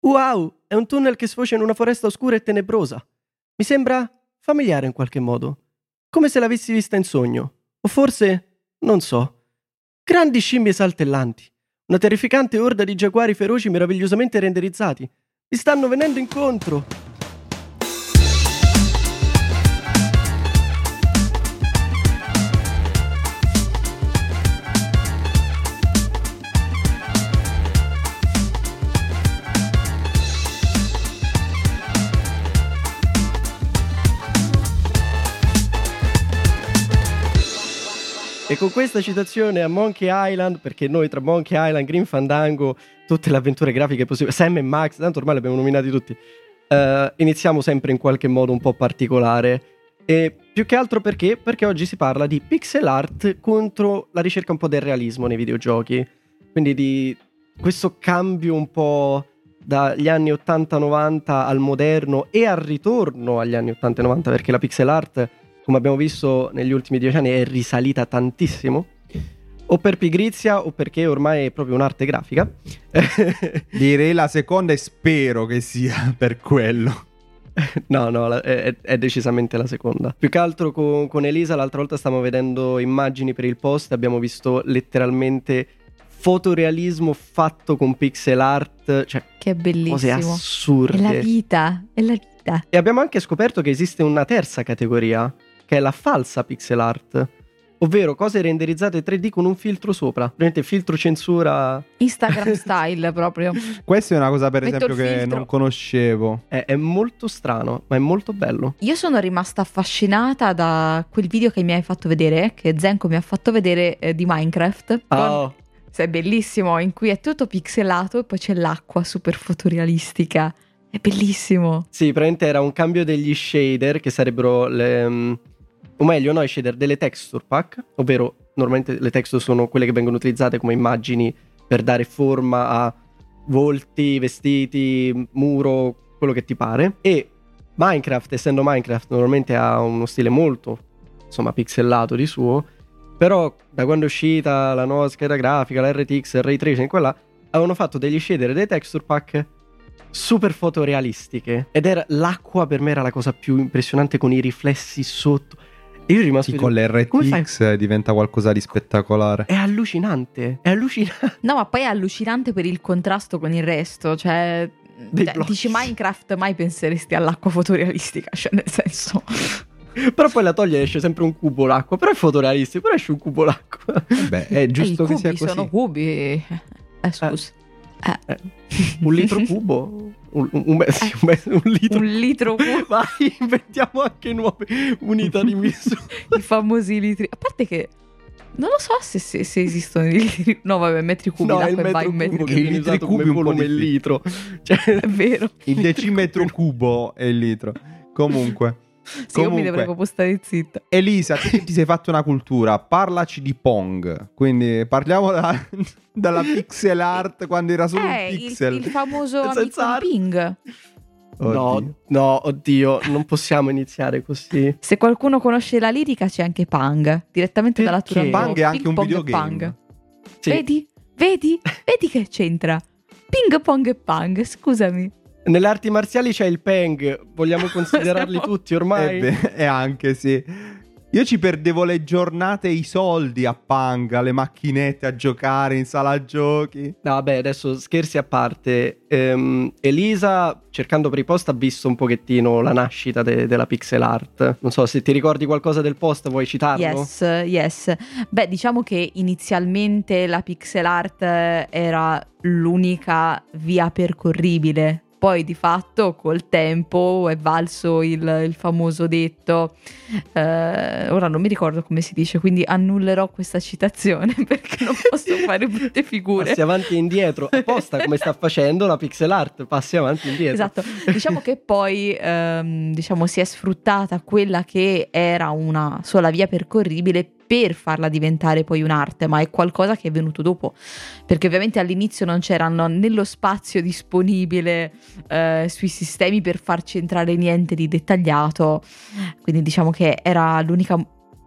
Wow, è un tunnel che sfocia in una foresta oscura e tenebrosa. Mi sembra familiare in qualche modo, come se l'avessi vista in sogno, o forse, non so, grandi scimmie saltellanti, una terrificante orda di giaguari feroci meravigliosamente renderizzati. Mi stanno venendo incontro. E con questa citazione a Monkey Island, perché noi tra Monkey Island, Green Fandango, tutte le avventure grafiche possibili, Sam e Max, tanto ormai li abbiamo nominati tutti, uh, iniziamo sempre in qualche modo un po' particolare. E più che altro perché? Perché oggi si parla di pixel art contro la ricerca un po' del realismo nei videogiochi. Quindi di questo cambio un po' dagli anni 80-90 al moderno e al ritorno agli anni 80-90, perché la pixel art come abbiamo visto negli ultimi dieci anni, è risalita tantissimo. O per pigrizia o perché ormai è proprio un'arte grafica. Direi la seconda e spero che sia per quello. No, no, è, è, decisamente la seconda. Più che altro con, con Elisa, l'altra volta stavamo vedendo immagini per il post, abbiamo visto letteralmente fotorealismo fatto con pixel art, cioè che bellissimo. Cose assurde. È la vita, è la vita. E abbiamo anche scoperto che esiste una terza categoria, che è la falsa pixel art. Ovvero cose renderizzate 3D con un filtro sopra. Ovviamente filtro censura. Instagram style proprio. Questa è una cosa, per Metto esempio, che non conoscevo. È, è, molto strano, ma è molto bello. Io sono rimasta affascinata da quel video che mi hai fatto vedere, che Zenko mi ha fatto vedere eh, di Minecraft. Oh. Con... È bellissimo, in cui è tutto pixelato e poi c'è l'acqua super fotorealistica. È bellissimo. Sì, praticamente era un cambio degli shader che sarebbero le mm, o meglio no, i shader delle texture pack, ovvero normalmente le texture sono quelle che vengono utilizzate come immagini per dare forma a volti, vestiti, muro, quello che ti pare. E Minecraft, essendo Minecraft, normalmente ha uno stile molto, insomma, pixelato di suo, però da quando è uscita la nuova scheda grafica, la RTX, il Ray Tracing, quella, avevano fatto degli shader e dei texture pack super fotorealistiche. Ed era l'acqua per me era la cosa più impressionante con i riflessi sotto. Io rimasto sì, con l'RTX diventa qualcosa di spettacolare. È allucinante, è allucinante. No, ma poi è allucinante per il contrasto con il resto, cioè cioè, dici Minecraft, mai penseresti all'acqua fotorealistica, cioè nel senso. però poi la toglie e esce sempre un cubo l'acqua. Però è fotorealistico, però esce un cubo l'acqua. Beh, è giusto eh, che sia così. sono cubi. Eh, scusa. Eh. Eh. Un litro cubo? Un, un, sì, un, litro. Un litro cubo. Vai, inventiamo anche nuove unità di misura. I famosi litri. A parte che non lo so se, se, se esistono i litri. No, vabbè, metri cubi no, d'acqua e vai in metri cubi. Il litri cubi un po' come il litro. Cioè, è vero. Il decimetro cubo è il litro. Comunque. Sì, Comunque, io mi dovrei proprio stare zitta. Elisa, tu ti sei fatto una cultura, parlaci di Pong. Quindi parliamo da, dalla pixel art quando era solo eh, un pixel. Il, il famoso amico Ping. No, no, oddio, non possiamo iniziare così. Se qualcuno conosce la lirica c'è anche Pang, direttamente dalla tua Pang è anche un videogame. Pang. Sì. Vedi? Vedi? Vedi che c'entra? Ping pong e Pang, scusami. Nelle arti marziali c'è il Peng, vogliamo considerarli tutti ormai? E, beh, e anche sì. Io ci perdevo le giornate e i soldi a Panga, le macchinette a giocare in sala giochi. No, vabbè, adesso scherzi a parte. Ehm, Elisa, cercando per i post, ha visto un pochettino la nascita de- della pixel art. Non so se ti ricordi qualcosa del post, vuoi citarlo? Yes, yes. Beh, diciamo che inizialmente la pixel art era l'unica via percorribile poi di fatto col tempo è valso il, il famoso detto, eh, ora non mi ricordo come si dice, quindi annullerò questa citazione perché non posso fare brutte figure. Passi avanti e indietro, apposta come sta facendo la pixel art, passi avanti e indietro. Esatto, diciamo che poi ehm, diciamo, si è sfruttata quella che era una sola via percorribile per farla diventare poi un'arte, ma è qualcosa che è venuto dopo, perché ovviamente all'inizio non c'erano nello spazio disponibile eh, sui sistemi per farci entrare niente di dettagliato, quindi diciamo che era l'unica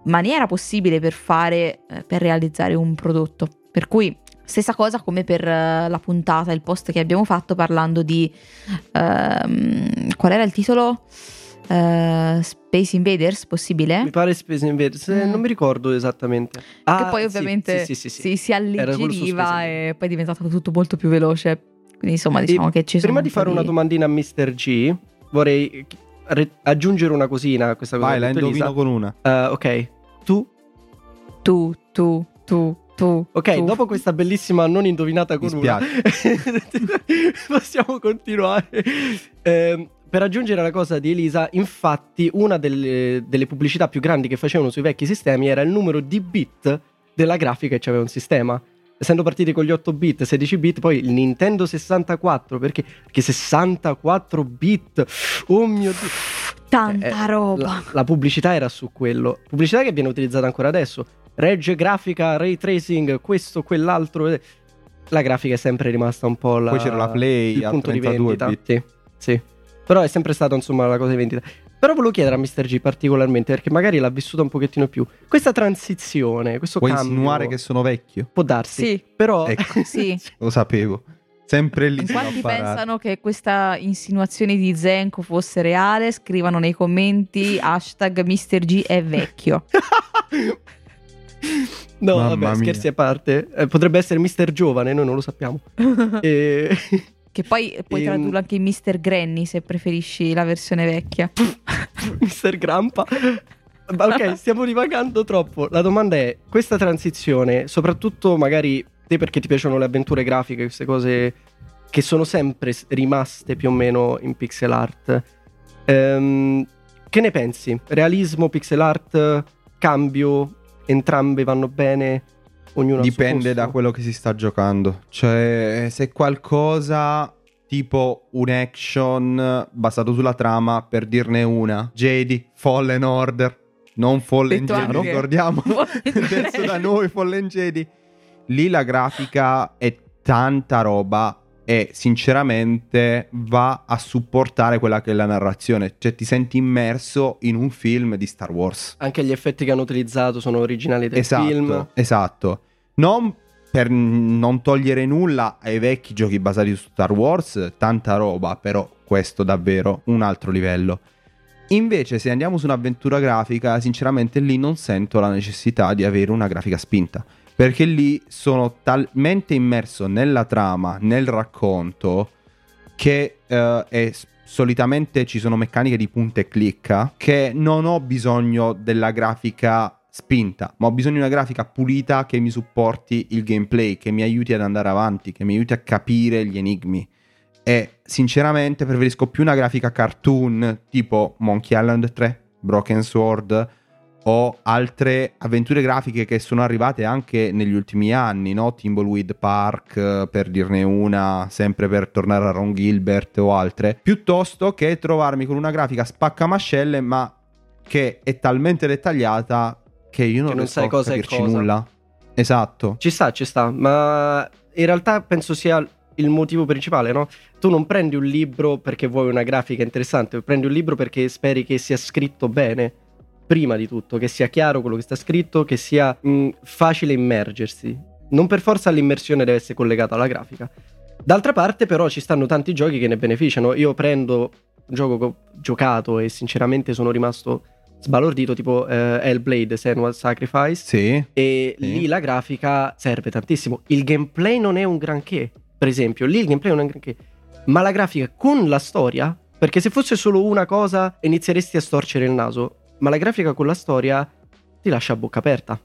maniera possibile per fare, eh, per realizzare un prodotto. Per cui Stessa cosa come per eh, la puntata, il post che abbiamo fatto parlando di... ehm, qual era il titolo? Eh, Space Invaders, possibile? Mi pare Space Invaders, eh, Mm. non mi ricordo esattamente. che Ah, poi sì, ovviamente sì, sì, sì, sì. si, alleggeriva e poi è diventato tutto molto più veloce. Quindi insomma E diciamo che ci sono... Prima di fare una domandina a Mr. G, vorrei re- aggiungere una cosina a questa cosa. Vai, che la indovino con una. Eh, ok, tu Tu, tu, tu, tu. Ok, tu. dopo questa bellissima non indovinata con Mi una, possiamo continuare. Ehm, per aggiungere la cosa di Elisa, infatti, una delle, delle pubblicità più grandi che facevano sui vecchi sistemi era il numero di bit della grafica che c'aveva un sistema. Essendo partiti con gli 8 bit, 16 bit, poi il Nintendo 64, perché, perché 64 bit, oh mio dio, Tanta eh, roba. la, la pubblicità era su quello. Pubblicità che viene utilizzata ancora adesso. Regge grafica, ray tracing, questo, quell'altro. eh. La grafica è sempre rimasta un po' la, Poi c'era la Play il a punto di 32 vendita. bit. Sì, sì. Però è sempre stata insomma la cosa di vendita. Però volevo chiedere a Mr. G particolarmente, perché magari l'ha vissuta un pochettino più. Questa transizione, questo Puoi cambio. insinuare che sono vecchio? Può darsi. Sì, Però... Ecco. sì. Lo sapevo. Sempre lì. Quanti pensano che questa insinuazione di Zenko fosse reale? Scrivano nei commenti hashtag MrG è vecchio. No, Mamma vabbè, mia. scherzi a parte. Eh, potrebbe essere Mr. Giovane, noi non lo sappiamo. E... che poi puoi Ehm. tradurlo anche in Mr. Granny se preferisci la versione vecchia. Mr. Grampa. Ma ok, stiamo divagando troppo. La domanda è: questa transizione, soprattutto magari te perché ti piacciono le avventure grafiche, queste cose che sono sempre rimaste più o meno in pixel art. ehm, che ne pensi? Realismo, pixel art, cambio, entrambe vanno bene? Ognuno Dipende da quello che si sta giocando. Cioè, se qualcosa tipo un action basato sulla trama, per dirne una, Jedi, Fallen Order, non Fallen Detto Jedi, anche. ricordiamo. Detto da noi, Fallen Jedi. Lì la grafica è tanta roba e sinceramente va a supportare quella che è la narrazione. Cioè, ti senti immerso in un film di Star Wars. Anche gli effetti che hanno utilizzato sono originali del esatto, film. Esatto. Non per non togliere nulla ai vecchi giochi basati su Star Wars, tanta roba, però questo davvero un altro livello. Invece, se andiamo su un'avventura grafica, sinceramente lì non sento la necessità di avere una grafica spinta. Perché lì sono talmente immerso nella trama, nel racconto, che eh, è- solitamente ci sono meccaniche di punta e clicca, che non ho bisogno della grafica spinta, ma ho bisogno di una grafica pulita che mi supporti il gameplay, che mi aiuti ad andare avanti, che mi aiuti a capire gli enigmi. E sinceramente preferisco più una grafica cartoon tipo Monkey Island 3, Broken Sword o altre avventure grafiche che sono arrivate anche negli ultimi anni, no? Timbleweed Park eh, per dirne una, sempre per tornare a Ron Gilbert o altre, piuttosto che trovarmi con una grafica spaccamascelle ma che è talmente dettagliata che io non, Che non sai cosa capirci cosa. nulla. Esatto. Ci sta, ci sta, ma in realtà penso sia il motivo principale, no? Tu non prendi un libro perché vuoi una grafica interessante, prendi un libro perché speri che sia scritto bene, prima di tutto, che sia chiaro quello che sta scritto, che sia mh, facile immergersi. Non per forza l'immersione deve essere collegata alla grafica. D'altra parte, però, ci stanno tanti giochi che ne beneficiano. Io prendo un gioco che ho giocato e sinceramente sono rimasto sbalordito, tipo eh, Hellblade Senua's Sacrifice. Sì. E Sì. lì la grafica serve tantissimo. Il gameplay non è un granché, per esempio. Lì il gameplay non è un granché. Ma la grafica con la storia, perché se fosse solo una cosa inizieresti a storcere il naso. Ma la grafica con la storia ti lascia a bocca aperta,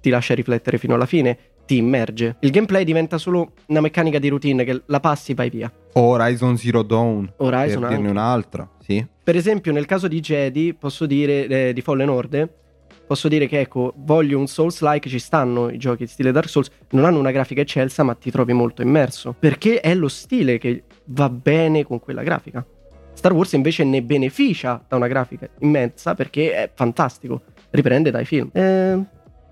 ti lascia riflettere fino alla fine, ti immerge. Il gameplay diventa solo una meccanica di routine che la passi vai via. Horizon Zero Dawn. Horizon per dirne un'altra, sì. Per esempio, nel caso di Jedi, posso dire eh, di Fallen Order, posso dire che ecco, voglio un Souls-like, ci stanno i giochi stile Dark Souls, non hanno una grafica eccelsa, ma ti trovi molto immerso, perché è lo stile che va bene con quella grafica. Star Wars invece ne beneficia da una grafica immensa perché è fantastico, riprende dai film. Eh,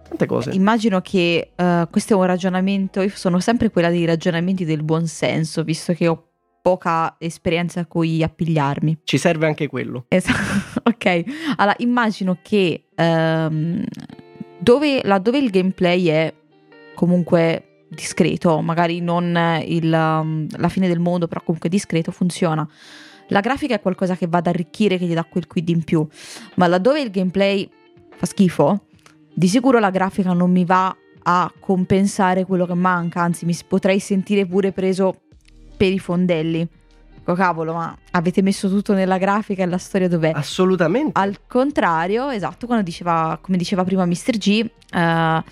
tante cose. Immagino che eh, questo è un ragionamento, io sono sempre quella dei ragionamenti del buon senso, visto che ho poca esperienza a cui appigliarmi. Ci serve anche quello. Esatto, ok. Allora, immagino che ehm, dove, laddove il gameplay è comunque discreto, magari non il, um, la fine del mondo, però comunque discreto, funziona. La grafica è qualcosa che va ad arricchire, che gli dà quel quid in più, ma laddove il gameplay fa schifo, di sicuro la grafica non mi va a compensare quello che manca, anzi mi potrei sentire pure preso per i fondelli. Oh, cavolo, ma avete messo tutto nella grafica e la storia dov'è? Assolutamente. Al contrario, esatto, quando diceva, come diceva prima Mr. G, eh,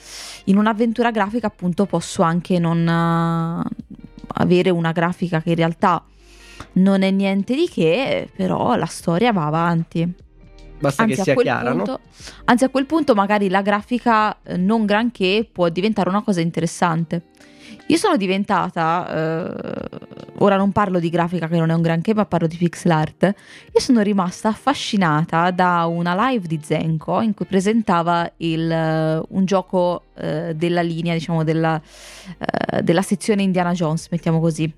in un'avventura grafica appunto posso anche non uh, avere una grafica che in realtà non è niente di che, però la storia va avanti. Basta anzi, che sia chiara, punto, no? Anzi, a quel punto magari la grafica eh, non granché può diventare una cosa interessante. Io sono diventata, eh, ora non parlo di grafica che non è un granché, ma parlo di pixel art. Io sono rimasta affascinata da una live di Zenko in cui presentava il, eh, un gioco eh, della linea, diciamo, della, eh, della sezione Indiana Jones, mettiamo così.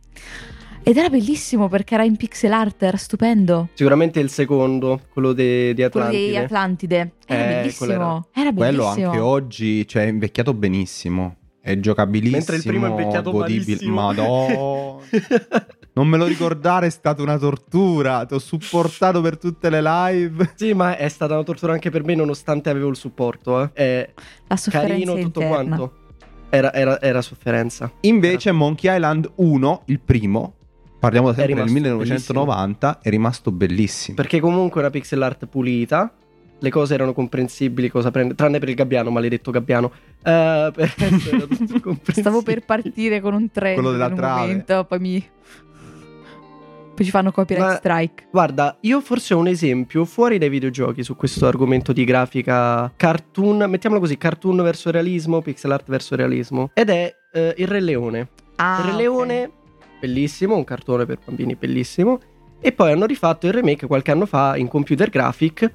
Ed era bellissimo perché era in pixel art, era stupendo. Sicuramente il secondo, quello de- di Quello Atlantide. di Atlantide. Era Eh, bellissimo. quello Era, Quello bellissimo. anche oggi, cioè, è invecchiato benissimo. È giocabilissimo. Mentre il primo è invecchiato godibile. malissimo. Madonna. Non me lo ricordare, è stata una tortura. Ti ho supportato per tutte le live. sì, ma è stata una tortura anche per me nonostante avevo il supporto. Eh. È La sofferenza carino tutto interna. quanto. Era, era- era sofferenza. Invece, Monkey Island 1, il primo, parliamo sempre del rimasto 1990, è rimasto bellissimo. Perché comunque è una pixel art pulita. Le cose erano comprensibili, cosa prende, tranne per il gabbiano, maledetto gabbiano. Eh, per. Stavo per partire con un trend Quello della trave. momento, poi mi... Poi ci fanno copyright Ma- strike. Guarda, io forse ho un esempio fuori dai videogiochi su questo argomento di grafica cartoon, mettiamolo così, cartoon verso realismo, pixel art verso realismo, ed è eh, Il Re Leone. Ah, il Re. Leone, bellissimo, un cartone per bambini bellissimo, e poi hanno rifatto il remake qualche anno fa in computer graphic,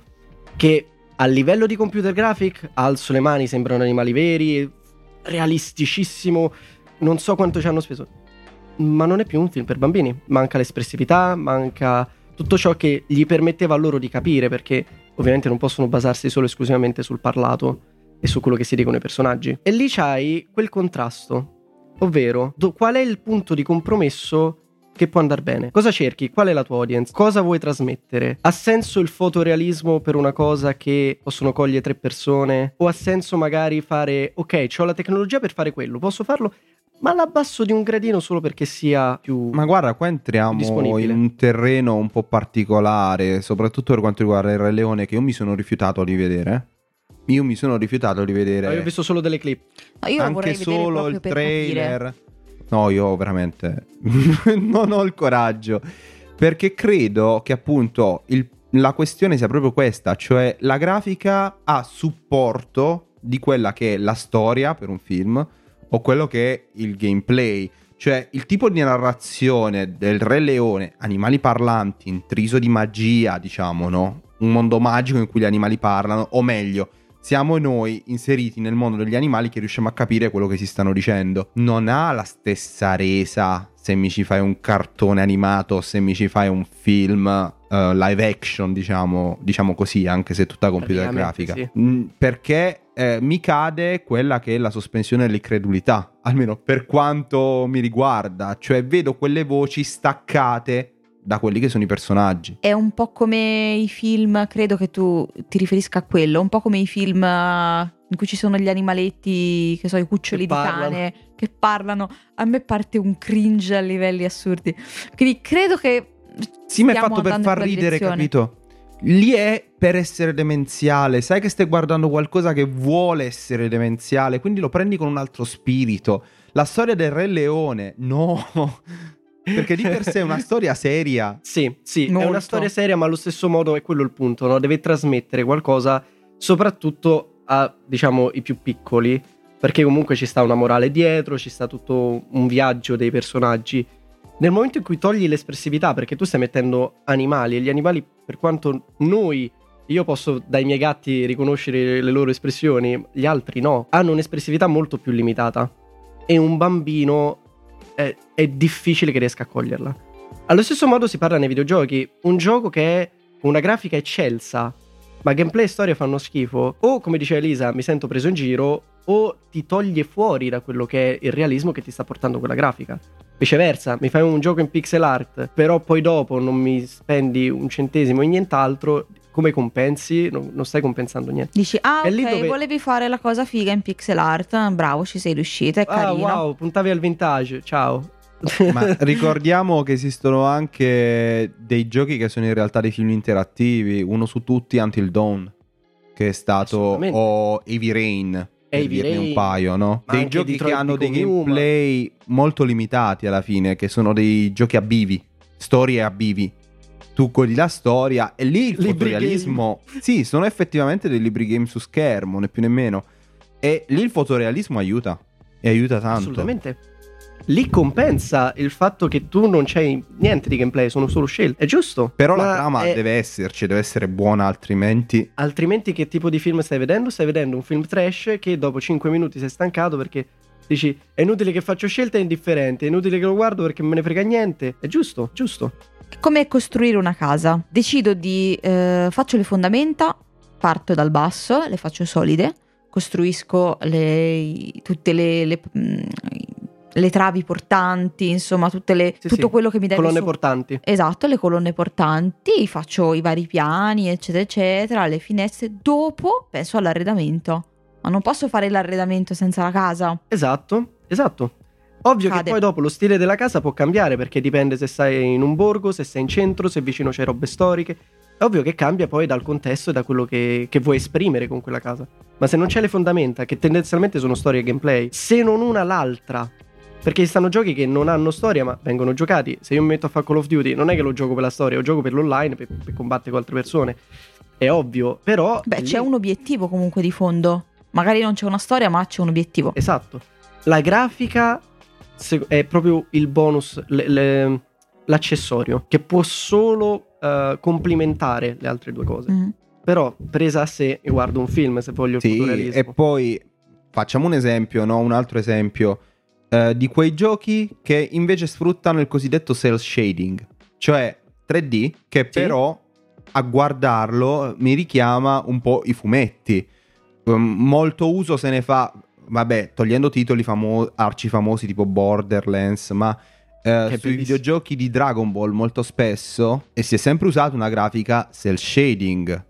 che a livello di computer graphic, alzo le mani, sembrano animali veri, realisticissimo, non so quanto ci hanno speso, ma non è più un film per bambini, manca l'espressività, manca tutto ciò che gli permetteva a loro di capire, perché ovviamente non possono basarsi solo e esclusivamente sul parlato e su quello che si dicono i personaggi. E lì c'hai quel contrasto, ovvero do- qual è il punto di compromesso che può andare bene. Cosa cerchi? Qual è la tua audience? Cosa vuoi trasmettere? Ha senso il fotorealismo per una cosa che possono cogliere tre persone? O ha senso magari fare, ok, ho la tecnologia per fare quello, posso farlo, ma l'abbasso di un gradino solo perché sia più... Ma guarda, qua entriamo in un terreno un po' particolare, soprattutto per quanto riguarda il Re Leone, che io mi sono rifiutato di vedere. Io mi sono rifiutato di vedere Io ho visto solo delle clip. No, io anche solo il trailer. No, io veramente non ho il coraggio. Perché credo che appunto il- la questione sia proprio questa, cioè la grafica a supporto di quella che è la storia per un film o quello che è il gameplay. Cioè il tipo di narrazione del Re Leone, animali parlanti, intriso di magia, diciamo, no? Un mondo magico in cui gli animali parlano, o meglio, siamo noi inseriti nel mondo degli animali che riusciamo a capire quello che si stanno dicendo. Non ha la stessa resa se mi ci fai un cartone animato o se mi ci fai un film eh, live action, diciamo, diciamo così, anche se tutta computer grafica. sì. Mm, perché eh, mi cade quella che è la sospensione dell'incredulità, almeno per quanto mi riguarda, cioè vedo quelle voci staccate da quelli che sono i personaggi. È un po' come i film, credo che tu ti riferisca a quello, un po' come i film eh, in cui ci sono gli animaletti, che so, i cuccioli di cane che parlano. A me parte un cringe a livelli assurdi. Quindi credo che Sì, ma è fatto per far ridere, direzione. capito? Lì è per essere demenziale, sai che stai guardando qualcosa che vuole essere demenziale, quindi lo prendi con un altro spirito. La storia del Re Leone, no, perché di per sé è una storia seria. Sì, sì, è Molto. una storia seria, ma allo stesso modo è quello il punto, no? Deve trasmettere qualcosa, soprattutto a, diciamo, i più piccoli, perché comunque ci sta una morale dietro, ci sta tutto un viaggio dei personaggi. Nel momento in cui togli l'espressività, perché tu stai mettendo animali, e gli animali, per quanto noi, io posso dai miei gatti riconoscere le loro espressioni, gli altri no, hanno un'espressività molto più limitata. E un bambino è, è difficile che riesca a coglierla. Allo stesso modo si parla nei videogiochi, un gioco che è una grafica eccelsa, ma gameplay e storia fanno schifo, o come diceva Elisa, mi sento preso in giro, o ti toglie fuori da quello che è il realismo che ti sta portando quella grafica. Viceversa, mi fai un gioco in pixel art, però poi dopo non mi spendi un centesimo e nient'altro, come compensi? Non, non stai compensando niente. Dici, ah, È ok, dove- volevi fare la cosa figa in pixel art. Bravo, ci sei riuscita, è Ah, carino. wow, puntavi al vintage, ciao. Ma ricordiamo che esistono anche dei giochi che sono in realtà dei film interattivi, uno su tutti Until Dawn, che è stato o Heavy Rain, Heavy dirne un Rain, paio, no? ma Dei giochi che hanno dei gameplay molto limitati alla fine, che sono dei giochi a bivi, storie a bivi. Tu godi la storia e lì il Libri fotorealismo... Sì, sono effettivamente dei libri game su schermo, né più né meno. E lì il fotorealismo aiuta. E aiuta tanto. Assolutamente. Lì compensa il fatto che tu non c'hai niente di gameplay, sono solo scelte. È giusto. Però la Ma trama è- deve esserci, deve essere buona, altrimenti... Altrimenti che tipo di film stai vedendo? Stai vedendo un film trash che dopo 5 minuti sei stancato perché dici è inutile che faccio scelte, è indifferente, è inutile che lo guardo perché me ne frega niente. È giusto, giusto. Come costruire una casa? Decido di eh, faccio le fondamenta, parto dal basso, le faccio solide, costruisco le- tutte le, le, mm, le travi portanti, insomma, tutte le- Sì, tutto sì. quello che mi deve Colonne su- portanti. Esatto, le colonne portanti, faccio i vari piani, eccetera, eccetera, le finestre. Dopo penso all'arredamento. Ma non posso fare l'arredamento senza la casa. Esatto, esatto. Ovvio Cade. che poi dopo lo stile della casa può cambiare perché dipende se stai in un borgo, se sei in centro, se vicino c'è robe storiche. È ovvio che cambia poi dal contesto e da quello che, che vuoi esprimere con quella casa. Ma se non c'è le fondamenta, che tendenzialmente sono storie e gameplay, se non una l'altra, perché ci stanno giochi che non hanno storia ma vengono giocati. Se io mi metto a fare Call of Duty, non è che lo gioco per la storia, lo gioco per l'online, per, per combattere con altre persone. È ovvio, però... Beh, lì- c'è un obiettivo comunque di fondo. Magari non c'è una storia, ma c'è un obiettivo. Esatto. La grafica è proprio il bonus, le- le- l'accessorio, che può solo eh, complementare le altre due cose. Mm. Però presa a sé, io guardo un film se voglio Sì, e poi facciamo un esempio, no? Un altro esempio eh, di quei giochi che invece sfruttano il cosiddetto cel shading, cioè 3D che però a guardarlo mi richiama un po' i fumetti. Um, molto uso se ne fa, vabbè, togliendo titoli famo- arcifamosi tipo Borderlands, ma eh, sui bellissimo. videogiochi di Dragon Ball molto spesso e si è sempre usata una grafica cel shading.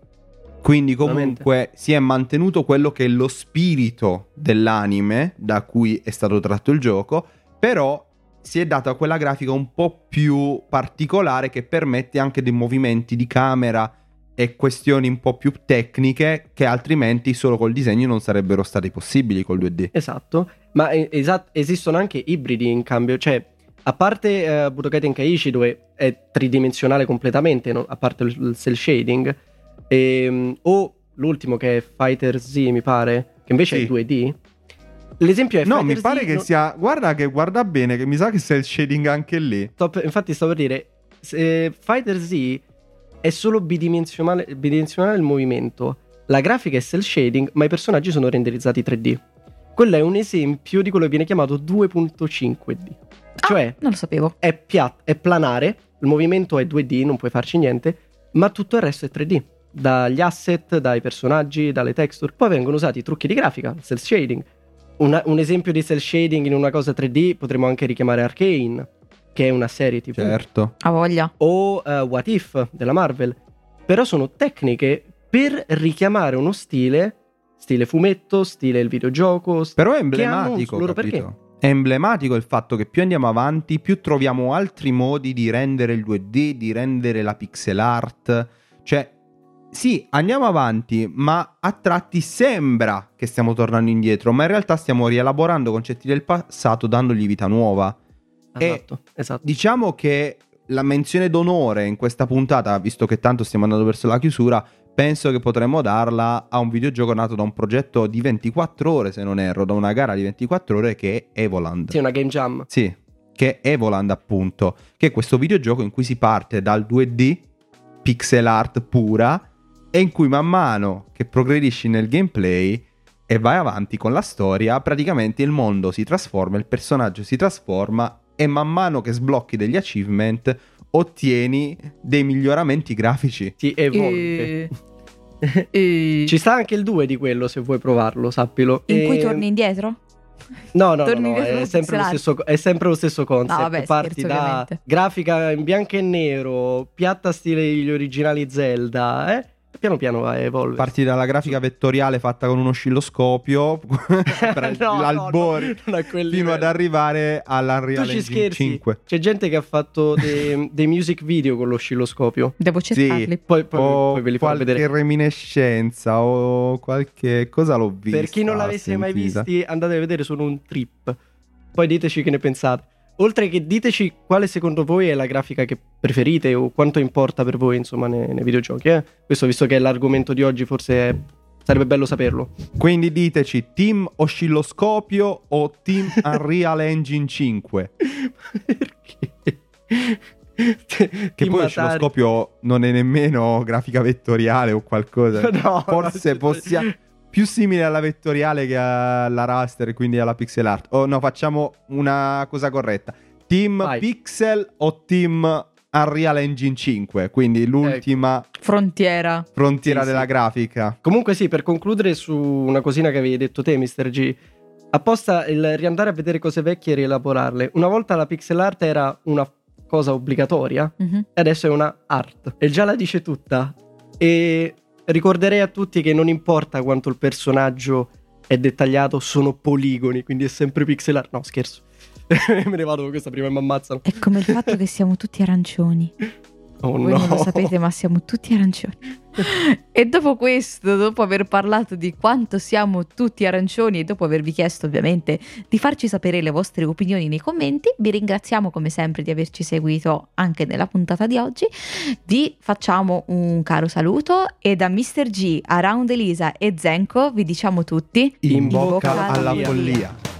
Quindi comunque si è mantenuto quello che è lo spirito dell'anime da cui è stato tratto il gioco, però si è data quella grafica un po' più particolare che permette anche dei movimenti di camera e questioni un po' più tecniche che altrimenti solo col disegno non sarebbero stati possibili col 2D. Esatto, ma eh, esat- esistono anche ibridi in cambio, cioè a parte uh, Budokai Tenkaichi dove è tridimensionale completamente, no? a parte il, il cel shading, ehm, o l'ultimo che è Fighter Z mi pare, che invece Sì. è 2D. L'esempio è No, Fighter mi pare Z che non- sia. Guarda che guarda bene, che mi sa che sia il shading anche lì. Sto per- infatti sto per dire, se Fighter Z è solo bidimensionale, bidimensionale il movimento, la grafica è cel shading, ma i personaggi sono renderizzati 3D. Quello è un esempio di quello che viene chiamato 2.5D. Cioè, Non lo sapevo. è, piat- è planare, il movimento è 2D, non puoi farci niente, ma tutto il resto è 3D. Dagli asset, dai personaggi, dalle texture. Poi vengono usati trucchi di grafica, cel shading. Una- un esempio di cel shading in una cosa 3D potremmo anche richiamare Arcane, che è una serie TV. Certo. Ha voglia. O eh, What If della Marvel. Però sono tecniche per richiamare uno stile, stile fumetto, stile il videogioco. st- Però è emblematico. loro perché. È emblematico il fatto che più andiamo avanti, più troviamo altri modi di rendere il 2D, di rendere la pixel art. Cioè, sì, andiamo avanti, ma a tratti sembra che stiamo tornando indietro, ma in realtà stiamo rielaborando concetti del passato dandogli vita nuova. Esatto, esatto. Diciamo che la menzione d'onore in questa puntata, visto che tanto stiamo andando verso la chiusura, penso che potremmo darla a un videogioco nato da un progetto di 24 ore, se non erro, da una gara di 24 ore che è Evoland. Sì, una game jam. Sì, che è Evoland appunto, che è questo videogioco in cui si parte dal 2D, pixel art pura, e in cui man mano che progredisci nel gameplay e vai avanti con la storia, praticamente il mondo si trasforma, il personaggio si trasforma e man mano che sblocchi degli achievement ottieni dei miglioramenti grafici. Si evolve. E- Ci sta anche il 2 di quello se vuoi provarlo, sappilo. In cui E- torni indietro? No, no, no, torni no, è, sempre stesso, è sempre lo stesso concept. No, vabbè, Parti scherzo, da ovviamente. grafica in bianco e nero, piatta stile gli originali Zelda, eh? Piano piano va a evolvere. Parti dalla grafica vettoriale fatta con un oscilloscopio per No, no, l'albori no, quel fino ad arrivare Tu all'Unreal ci Engine scherzi? 5. C'è gente che ha fatto dei, dei music video con l'oscilloscopio. Devo cercarli. Poi, poi, o poi ve li farò qualche vedere. reminiscenza o qualche cosa l'ho vista. Per chi non l'avesse mai visti, andate a vedere, sono un trip. Poi diteci che ne pensate. Oltre che diteci quale secondo voi è la grafica che preferite o quanto importa per voi, insomma, nei, nei videogiochi. Eh? Questo visto che è l'argomento di oggi, forse è- sarebbe bello saperlo. Quindi diteci team oscilloscopio o team Unreal Engine 5. Perché? Che poi l'oscilloscopio non è nemmeno grafica vettoriale o qualcosa. No, Forse no, possia- più simile alla vettoriale che alla raster, quindi alla pixel art. Oh no, facciamo una cosa corretta. Team Vai. Pixel o Team Unreal Engine 5, quindi l'ultima Frontiera. frontiera Sì, della sì. grafica. Comunque sì, per concludere su una cosina che avevi detto te, Mr. G. Apposta il riandare a vedere cose vecchie e rielaborarle. Una volta la pixel art era una cosa obbligatoria Mhm. e adesso è una art. E già la dice tutta. E ricorderei a tutti che non importa quanto il personaggio è dettagliato, sono poligoni, quindi è sempre pixel art. No, scherzo. Me ne vado con questa prima e mi ammazzano. È come il fatto che siamo tutti arancioni. Oh Voi no. non lo sapete, ma siamo tutti arancioni. E dopo questo, dopo aver parlato di quanto siamo tutti arancioni e dopo avervi chiesto ovviamente di farci sapere le vostre opinioni nei commenti, vi ringraziamo come sempre di averci seguito anche nella puntata di oggi. Vi facciamo un caro saluto e da Mr. G, Around Elisa e Zenko vi diciamo tutti In, In bocca bocca alla alla follia.